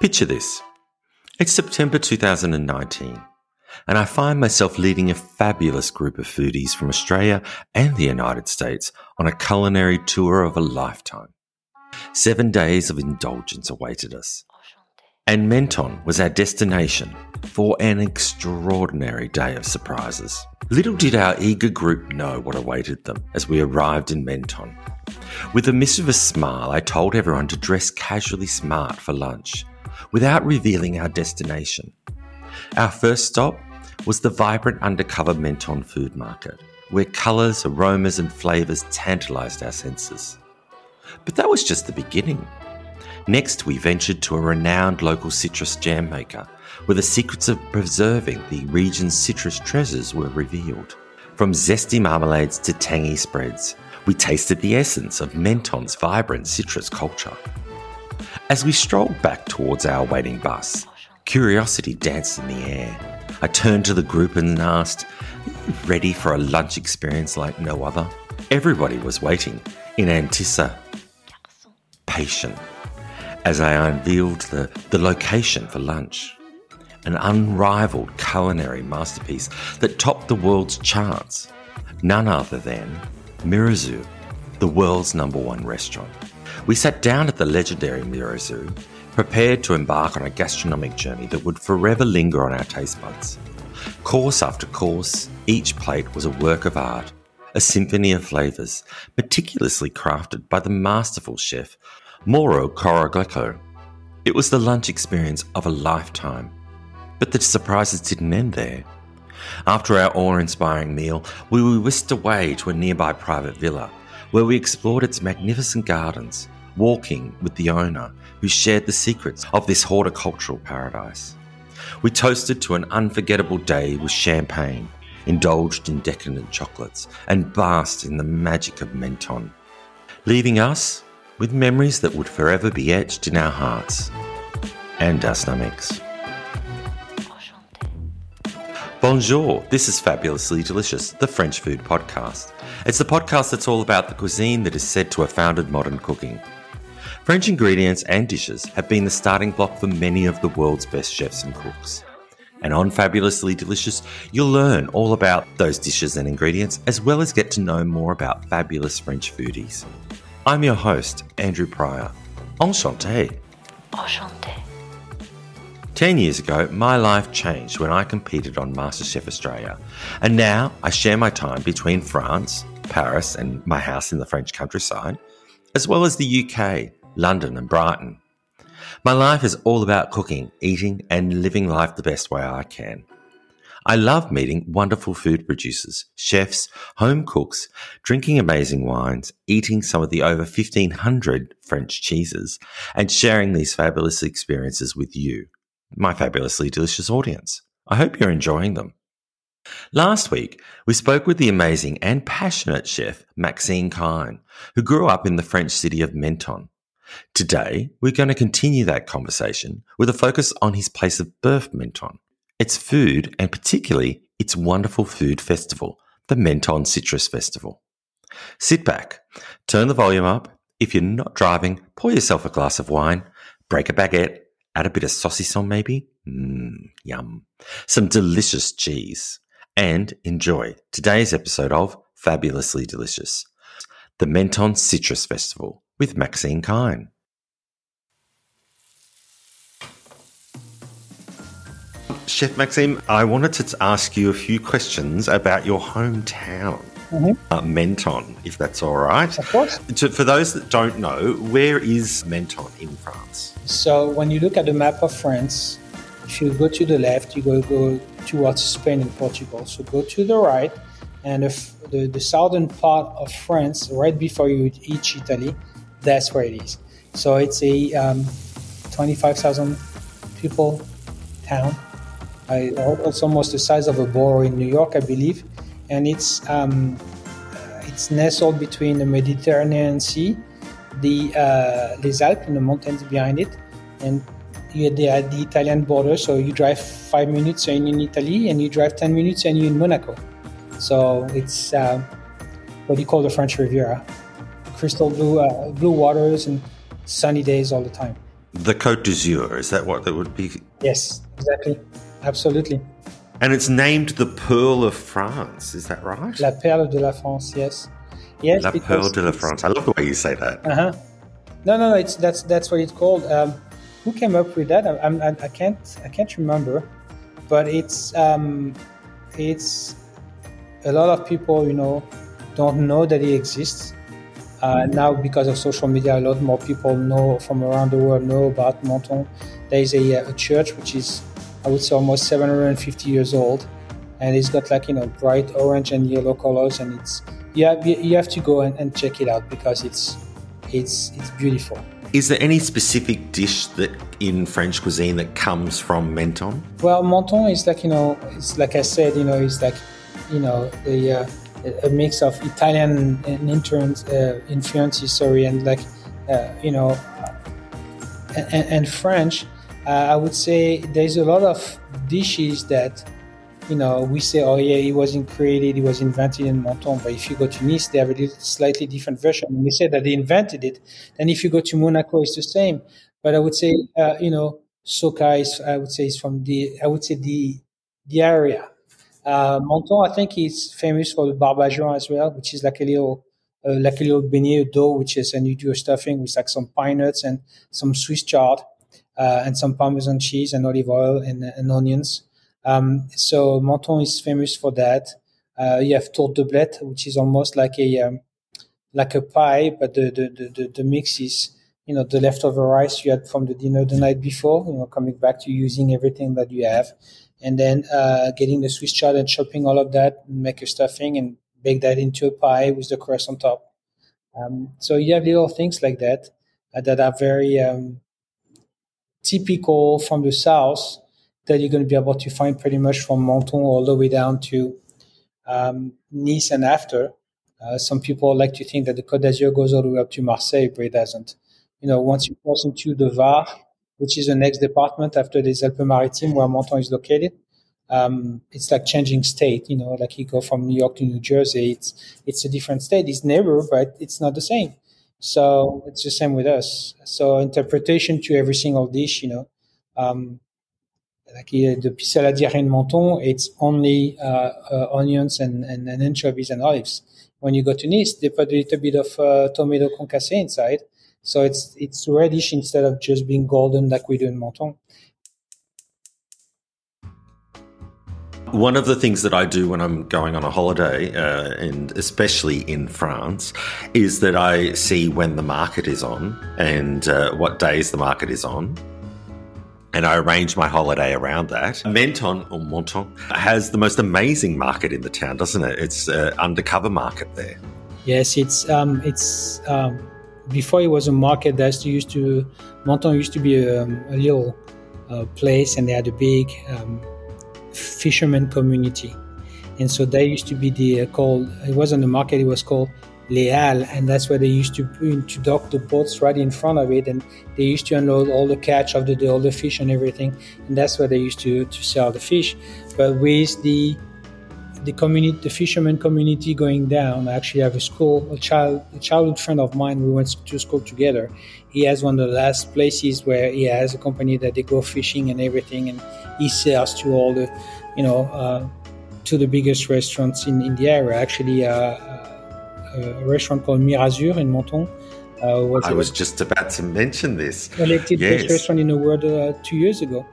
Picture this. It's September 2019, and I find myself leading a fabulous group of foodies from Australia and the United States on a culinary tour of a lifetime. Seven days of indulgence awaited us. And Menton was our destination for an extraordinary day of surprises. Little did our eager group know what awaited them as we arrived in Menton. With a mischievous smile, I told everyone to dress casually smart for lunch without revealing our destination. Our first stop was the vibrant undercover Menton food market, where colours, aromas, and flavours tantalised our senses. But that was just the beginning. Next, we ventured to a renowned local citrus jam maker, where the secrets of preserving the region's citrus treasures were revealed. From zesty marmalades to tangy spreads, we tasted the essence of Menton's vibrant citrus culture. As we strolled back towards our waiting bus, curiosity danced in the air. I turned to the group and asked, ready for a lunch experience like no other? Everybody was waiting in anticipation as I unveiled the, the location for lunch. An unrivaled culinary masterpiece that topped the world's charts. None other than Mirazur, the world's number one restaurant. We sat down at the legendary Mirazur, prepared to embark on a gastronomic journey that would forever linger on our taste buds. Course after course, each plate was a work of art, a symphony of flavours, meticulously crafted by the masterful chef Mauro Colagreco. It was the lunch experience of a lifetime. But the surprises didn't end there. After our awe inspiring meal, we were whisked away to a nearby private villa where we explored its magnificent gardens, walking with the owner who shared the secrets of this horticultural paradise. We toasted to an unforgettable day with champagne, indulged in decadent chocolates, and basked in the magic of Menton, leaving us with memories that would forever be etched in our hearts and our stomachs. Bonjour, this is Fabulously Delicious, the French food podcast. It's the podcast that's all about the cuisine that is said to have founded modern cooking. French ingredients and dishes have been the starting block for many of the world's best chefs and cooks. And on Fabulously Delicious, you'll learn all about those dishes and ingredients, as well as get to know more about fabulous French foodies. I'm your host, Andrew Pryor. Enchanté. Enchanté. 10 years ago, my life changed when I competed on MasterChef Australia. And now I share my time between France, Paris, and my house in the French countryside, as well as the UK, London, and Brighton. My life is all about cooking, eating, and living life the best way I can. I love meeting wonderful food producers, chefs, home cooks, drinking amazing wines, eating some of the over 1500 French cheeses, and sharing these fabulous experiences with you, my fabulously delicious audience. I hope you're enjoying them. Last week, we spoke with the amazing and passionate chef Maxime Kien, who grew up in the French city of Menton. Today, we're going to continue that conversation with a focus on his place of birth, Menton, its food, and particularly its wonderful food festival, the Menton Citrus Festival. Sit back, turn the volume up. If you're not driving, pour yourself a glass of wine, break a baguette, Add a bit of saucisson, maybe. Mmm, yum. Some delicious cheese. And enjoy today's episode of Fabulously Delicious, the Menton Citrus Festival with Maxime Kien. Chef Maxime, I wanted to ask you a few questions about your hometown mm-hmm. uh, Menton, if that's all right. Of course. To, for those that don't know, where is Menton in France? So when you look at the map of France, if you go to the left, you go go towards Spain and Portugal. So go to the right, and the, the, the southern part of France, right before you reach Italy, that's where it is. So it's a um, 25,000 people town. It's almost the size of a borough in New York, I believe and it's um, it's nestled between the Mediterranean Sea, the uh, Les Alpes, and the mountains behind it, and you the, uh, the Italian border. So you drive five minutes and you're in Italy, and you drive ten minutes and you're in Monaco. So it's uh, what you call the French Riviera, crystal blue uh, blue waters and sunny days all the time. The Côte d'Azur, is that what that would be? Yes, exactly. Absolutely. And it's named the Pearl of France, is that right? La Perle de la France, yes. Yes, La Perle de la France. I love the way you say that. Uh huh. No, no, no. It's that's that's what it's called. Um, who came up with that? I, I, I can't I can't remember, but it's um, it's a lot of people you know don't know that it exists. Uh, now, because of social media, a lot more people know from around the world know about Menton. There is a, a church which is, I would say, almost 750 years old, and it's got like you know bright orange and yellow colors, and it's you have, you have to go and, and check it out because it's it's it's beautiful. Is there any specific dish that in French cuisine that comes from Menton? Well, Menton is like you know, it's like I said, you know, it's like you know the uh, a mix of Italian and influence, uh, influences, sorry, and like uh, you know, and, and French. Uh, I would say there's a lot of dishes that you know, we say, oh yeah, it wasn't created, it was invented in Menton. But if you go to Nice, they have a slightly different version. And they say that they invented it. And if you go to Monaco, it's the same. But I would say, uh, you know, Socca is, I would say, is from the, I would say the, the area. Uh, Menton, I think, is famous for the barbajuan as well, which is like a little, uh, like a little beignet dough, which is, and you do a stuffing with like some pine nuts and some Swiss chard, uh, and some Parmesan cheese and olive oil and, and onions. Um, so Menton is famous for that. Uh, you have tourte de blette, which is almost like a um, like a pie, but the, the, the, the mix is you know the leftover rice you had from the dinner the night before. You know, coming back to using everything that you have, and then uh, getting the Swiss chard and chopping all of that, make a stuffing and bake that into a pie with the crust on top. Um, so you have little things like that uh, that are very um, typical from the south that you're going to be able to find pretty much from Menton all the way down to um, Nice and after. Uh, some people like to think that the Côte d'Azur goes all the way up to Marseille, but it doesn't. You know, once you cross into the Var, which is the next department after the Alpes-Maritimes, where Menton is located, um, it's like changing state. You know, like you go from New York to New Jersey, it's it's a different state. It's neighbor, but it's not the same. So it's the same with us. So interpretation to every single dish, you know, um, like the pissaladière in Menton, it's only uh, uh, onions and, and, and, anchovies and olives. When you go to Nice, they put a little bit of uh, tomato concassé inside, so it's it's reddish instead of just being golden like we do in Menton. One of the things that I do when I'm going on a holiday, uh, and especially in France, is that I see when the market is on and uh, what days the market is on and I arrange my holiday around that. Menton or Menton has the most amazing market in the town, doesn't it? It's an undercover market there. Yes, it's um, it's um, before it was a market. That used to Menton used to be a, um, a little uh, place, and they had a big um, fisherman community, and so they used to be the uh, called. It wasn't a market; it was called Les Halles and that's where they used to to dock the boats right in front of it, and they used to unload all the catch of the all the fish and everything, and that's where they used to to sell the fish. But with the the community, the fisherman community going down, I actually have a school, a child, a childhood friend of mine. We went to school together. He has one of the last places where he has a company that they go fishing and everything, and he sells to all the, you know, uh, to the biggest restaurants in, in the area. Actually, uh, a restaurant called Mirazur in Menton. Uh, was I was just about to mention this. Elected yes. best restaurant in the world uh, two years ago.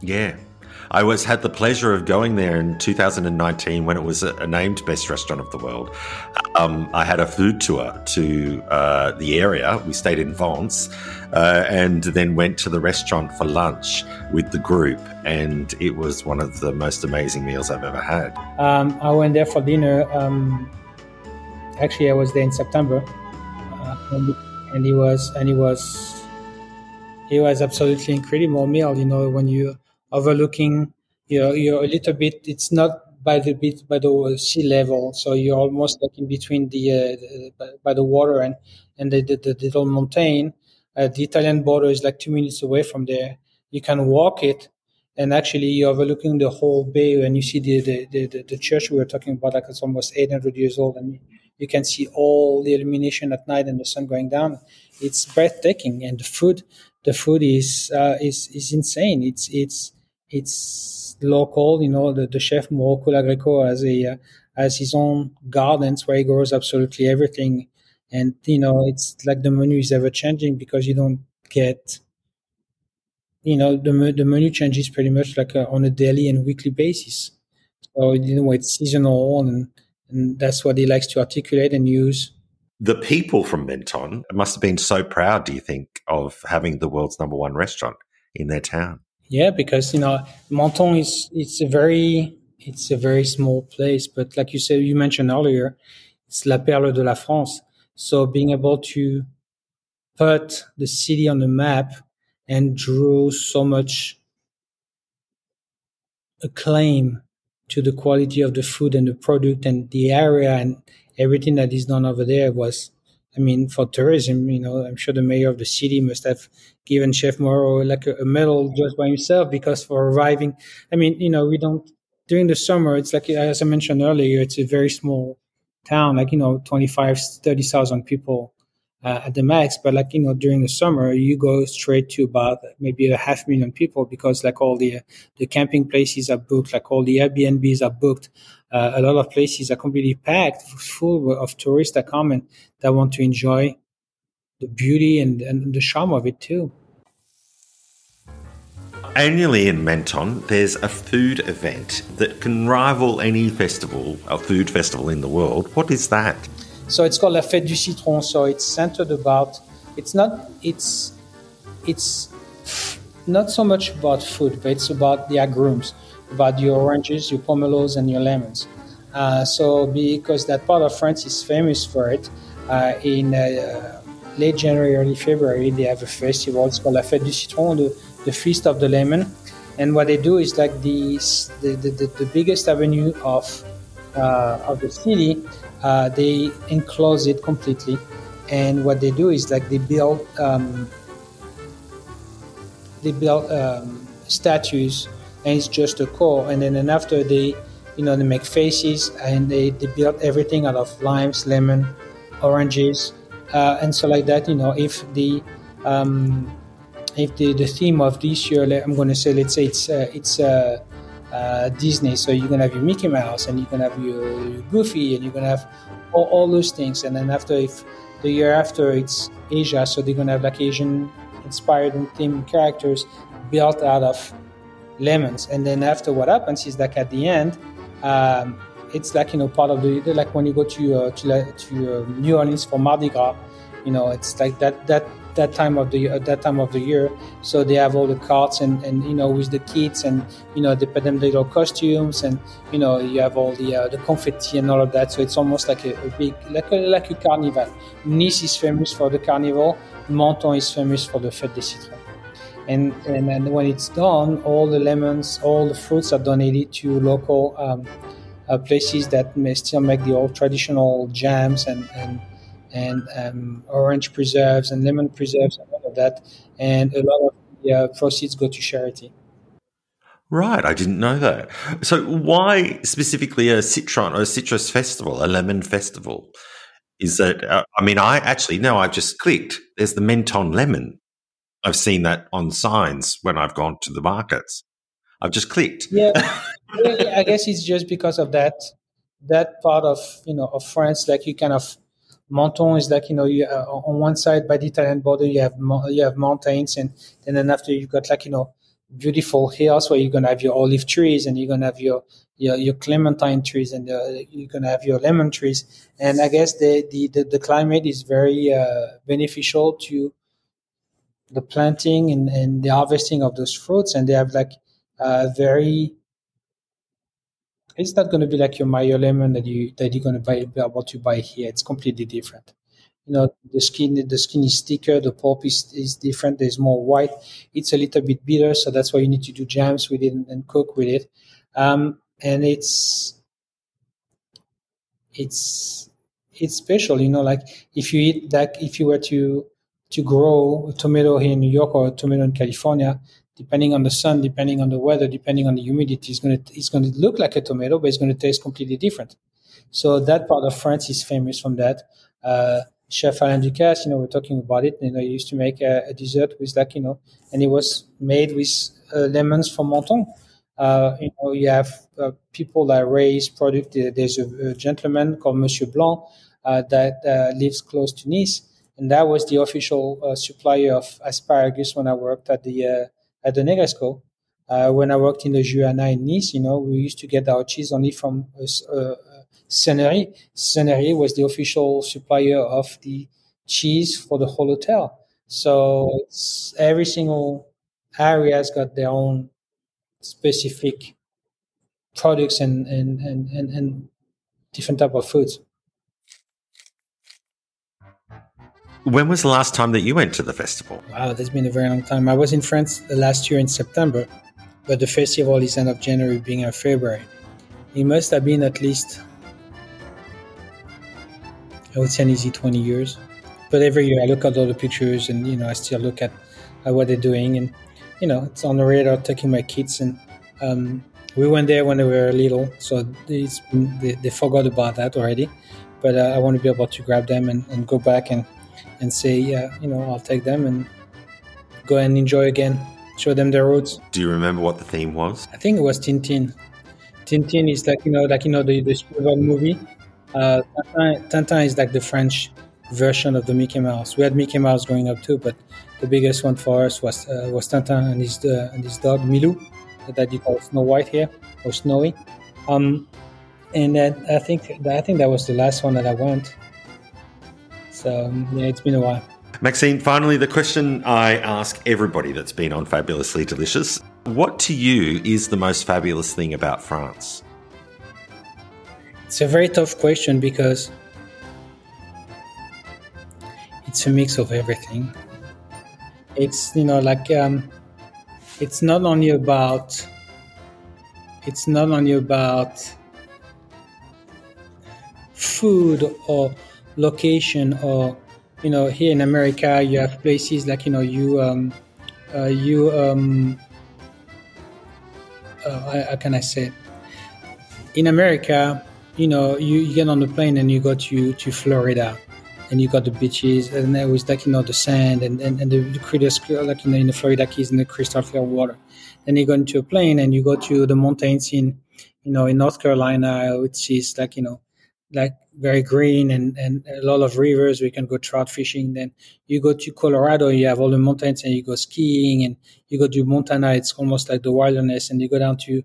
Yeah, I was had the pleasure of going there in 2019 when it was a, a named best restaurant of the world. Um, I had a food tour to uh, the area. We stayed in Vence uh, and then went to the restaurant for lunch with the group, and it was one of the most amazing meals I've ever had. Um, I went there for dinner. Um, actually I was there in September, uh, and, and he was and he was he was absolutely incredible meal. You know, when you overlooking, you know, you're a little bit. It's not by the bit by the sea level, so you're almost like in between the, uh, by the water and and the, the, the little mountain. Uh, the Italian border is like two minutes away from there. You can walk it, and actually you're overlooking the whole bay, and you see the the, the, the church we were talking about, like it's almost 800 years old, and you can see all the illumination at night and the sun going down. It's breathtaking, and the food, the food is uh, is is insane. It's it's it's local. You know, the, the chef Mauro Colagreco has a uh, has his own gardens where he grows absolutely everything, and you know, it's like the menu is ever changing because you don't get. You know, the the menu changes pretty much like a, on a daily and weekly basis. So you know, it's seasonal, and and that's what he likes to articulate and use the people from Menton must have been so proud, do you think, of having the world's number one restaurant in their town? Yeah, because you know Menton is it's a very it's a very small place, but like you said, you mentioned earlier, it's la perle de la France. So being able to put the city on the map and draw so much acclaim to the quality of the food and the product and the area and everything that is done over there was, I mean, for tourism, you know, I'm sure the mayor of the city must have given Chef Mauro like a, a medal just by himself because for arriving, I mean, you know, we don't, during the summer, it's like, as I mentioned earlier, it's a very small town, like, you know, 25, 30,000 people uh, at the max. But like you know, during the summer, you go straight to about maybe a half million people because like all the the camping places are booked, like all the Airbnbs are booked. Uh, a lot of places are completely packed, full of tourists that come and that want to enjoy the beauty and, and the charm of it too. Annually in Menton, there's a food event that can rival any festival, a food festival in the world. What is that? So it's called La Fête du Citron. So it's centered about. It's not. It's. It's not so much about food, but it's about the agrumes, about your oranges, your pomelos, and your lemons. Uh, so because that part of France is famous for it, uh, in uh, late January, early February, they have a festival. It's called La Fête du Citron, the, the Feast of the Lemon. And what they do is like the the, the, the biggest avenue of uh, of the city uh, they enclose it completely. And what they do is like they build um, they build um, statues, and it's just a core. And then after they, you know, they make faces, and they, they build everything out of limes, lemon, oranges, uh, and so like that. You know, if the um, if the, the theme of this year, I'm going to say, let's say it's uh, it's uh, uh, Disney. So you're gonna have your Mickey Mouse, and you're gonna have your, your Goofy, and you're gonna have all, all, those things. And then after, if the year after it's Asia, so they're gonna have like Asian inspired and themed characters built out of lemons. And then after, what happens is like at the end. Um, it's like you know part of the like when you go to uh, to, to uh, New Orleans for Mardi Gras, you know it's like that that that time of the uh, that time of the year. So they have all the carts and, and you know with the kids and you know they put them little costumes and you know you have all the uh, the confetti and all of that. So it's almost like a, a big like a like a carnival. Nice is famous for the carnival. Menton is famous for the fête des citrons. And, and, when it's done, all the lemons, all the fruits are donated to local um, uh, places that may still make the old traditional jams and, and and um, orange preserves and lemon preserves and all of that. And a lot of the uh, proceeds go to charity. Right, I didn't know that. So, why specifically a citron or a citrus festival, a lemon festival? Is that, uh, I mean, I actually, no, I've just clicked. There's the Menton lemon. I've seen that on signs when I've gone to the markets. I've just clicked. Yeah, yeah I guess it's just because of that that part of you know of France, like you kind of Menton is like you know you, uh, on one side by the Italian border you have you have mountains and, and then after you've got like you know beautiful hills where you're gonna have your olive trees and you're gonna have your your, your clementine trees and uh, you're gonna have your lemon trees and I guess the the, the, the climate is very uh, beneficial to the planting and, and the harvesting of those fruits and they have like uh, very it's not going to be like your Meyer lemon that you that you're going to buy, be able to buy here. It's completely different. You know, the skin the skin is thicker, the pulp is, is different. There's more white. It's a little bit bitter, so that's why you need to do jams with it and cook with it. Um, and it's it's it's special. You know, like if you eat that, if you were to to grow a tomato here in New York or a tomato in California, depending on the sun, depending on the weather, depending on the humidity, it's going to it's going to look like a tomato, but it's going to taste completely different. So that part of France is famous from that. Uh, Chef Alain Ducasse, you know, we're talking about it. You know, he used to make a, a dessert with like, you know, and it was made with uh, lemons from Menton. Uh, you know, you have uh, people that raise product. There's a, a gentleman called Monsieur Blanc uh, that uh, lives close to Nice, and that was the official uh, supplier of asparagus when I worked at the at the Negresco. when I worked in the Juana in Nice, you know, we used to get our cheese only from uh, Ceneri. Ceneri was the official supplier of the cheese for the whole hotel. So every single area has got their own specific products and, and, and, and, and different type of foods. When was the last time that you went to the festival? Wow, that's been a very long time. I was in France the last year in September, but the festival is end of January, being in February. It must have been at least I would say an easy 20 years. But every year I look at all the pictures and, you know, I still look at, at what they're doing. And, you know, it's on the radar taking my kids. And um, we went there when they were little. So they, they forgot about that already. But uh, I want to be able to grab them and, and go back and, and say, yeah, you know, I'll take them and go and enjoy again, show them their roots. Do you remember what the theme was? I think it was Tintin. Tintin is like, you know, like, you know, the, the Spielberg movie uh, Tintin, Tintin is like the French version of the Mickey Mouse. We had Mickey Mouse growing up too, but the biggest one for us was uh, was Tintin and his uh, and his dog Milou, that you call Snow White here or Snowy. Um, and then I think I think that was the last one that I went. So yeah, it's been a while. Maxime, finally, the question I ask everybody that's been on Fabulously Delicious: What to you is the most fabulous thing about France? It's a very tough question because it's a mix of everything. It's you know like um, it's not only about it's not only about food or location or you know here in America you have places like you know you um, uh, you um, uh, how can I say in America you know, you, you get on the plane and you go to, to Florida and you got the beaches and there was like, you know, the sand and, and, and the, the critters, like, you know, in the Florida Keys and the crystal clear water. Then you go into a plane and you go to the mountains in, you know, in North Carolina, which is like, you know, like very green and, and a lot of rivers. We can go trout fishing. Then you go to Colorado, you have all the mountains and you go skiing and you go to Montana. It's almost like the wilderness and you go down to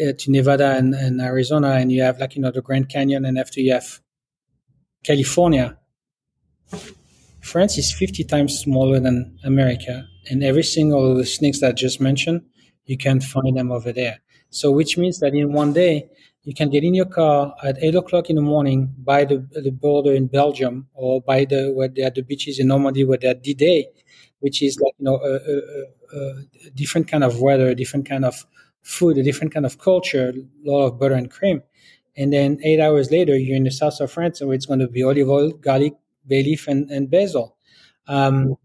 uh, to Nevada and, and, Arizona, and you have like you know the Grand Canyon, and after you have California. France is 50 times smaller than America, and every single of the snakes that I just mentioned, you can find them over there. So, which means that in one day, you can get in your car at eight o'clock in the morning by the, the border in Belgium or by the where they are the beaches in Normandy where they're D-Day, which is like you know a, a, a, different kind of weather, a different kind of food, a different kind of culture, a lot of butter and cream. And then eight hours later, you're in the south of France, where it's going to be olive oil, garlic, bay leaf, and, and basil. Um,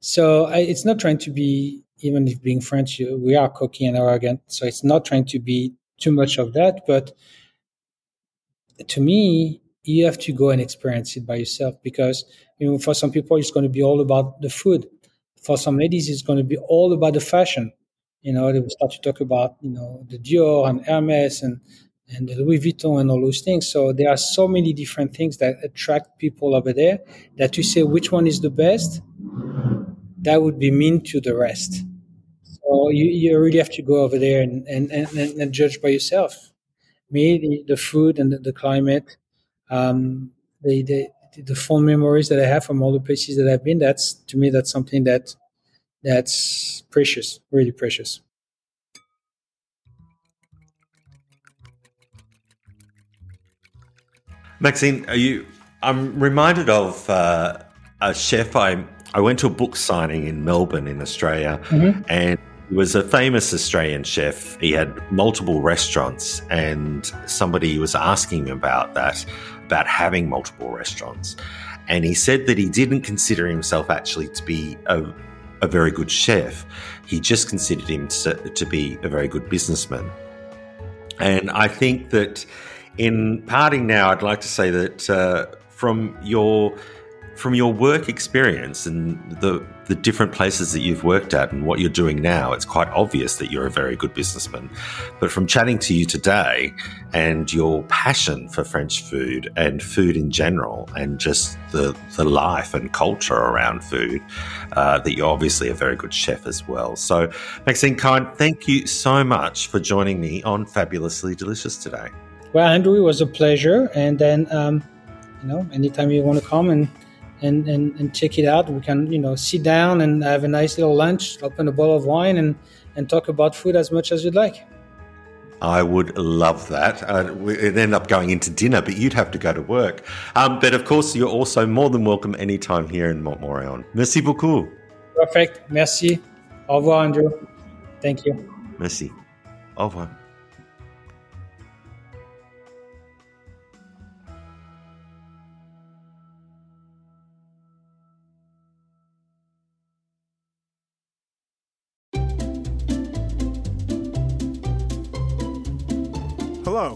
so I, it's not trying to be, even if being French, we are cocky and arrogant. So it's not trying to be too much of that. But to me, you have to go and experience it by yourself because you know, for some people, it's going to be all about the food. For some ladies, it's going to be all about the fashion. You know, they will start to talk about, you know, the Dior and Hermes and, and the Louis Vuitton and all those things. So there are so many different things that attract people over there that to say which one is the best, that would be mean to the rest. So you, you really have to go over there and, and, and, and judge by yourself. Me, the, the food and the, the climate, um, the, the, the fond memories that I have from all the places that I've been, that's to me, that's something that that's precious, really precious. Maxime, are you? I'm reminded of uh, a chef. I I went to a book signing in Melbourne, in Australia, mm-hmm. and he was a famous Australian chef. He had multiple restaurants, and somebody was asking him about that, about having multiple restaurants, and he said that he didn't consider himself actually to be a a very good chef. He just considered him to, to be a very good businessman. And I think that in parting now, I'd like to say that uh, from your from your work experience and the the different places that you've worked at and what you're doing now, it's quite obvious that you're a very good businessman. But from chatting to you today and your passion for French food and food in general and just the, the life and culture around food, uh, that you're obviously a very good chef as well. So, Maxime Kien, thank you so much for joining me on Fabulously Delicious today. Well, Andrew, it was a pleasure. And then, um, you know, anytime you want to come and and, and, and check it out. We can, you know, sit down and have a nice little lunch, open a bottle of wine, and, and talk about food as much as you'd like. I would love that. Uh, we'd end up going into dinner, but you'd have to go to work. Um, but of course, you're also more than welcome anytime here in Montmorillon. Merci beaucoup. Perfect. Merci. Au revoir, Andrew. Thank you. Merci. Au revoir.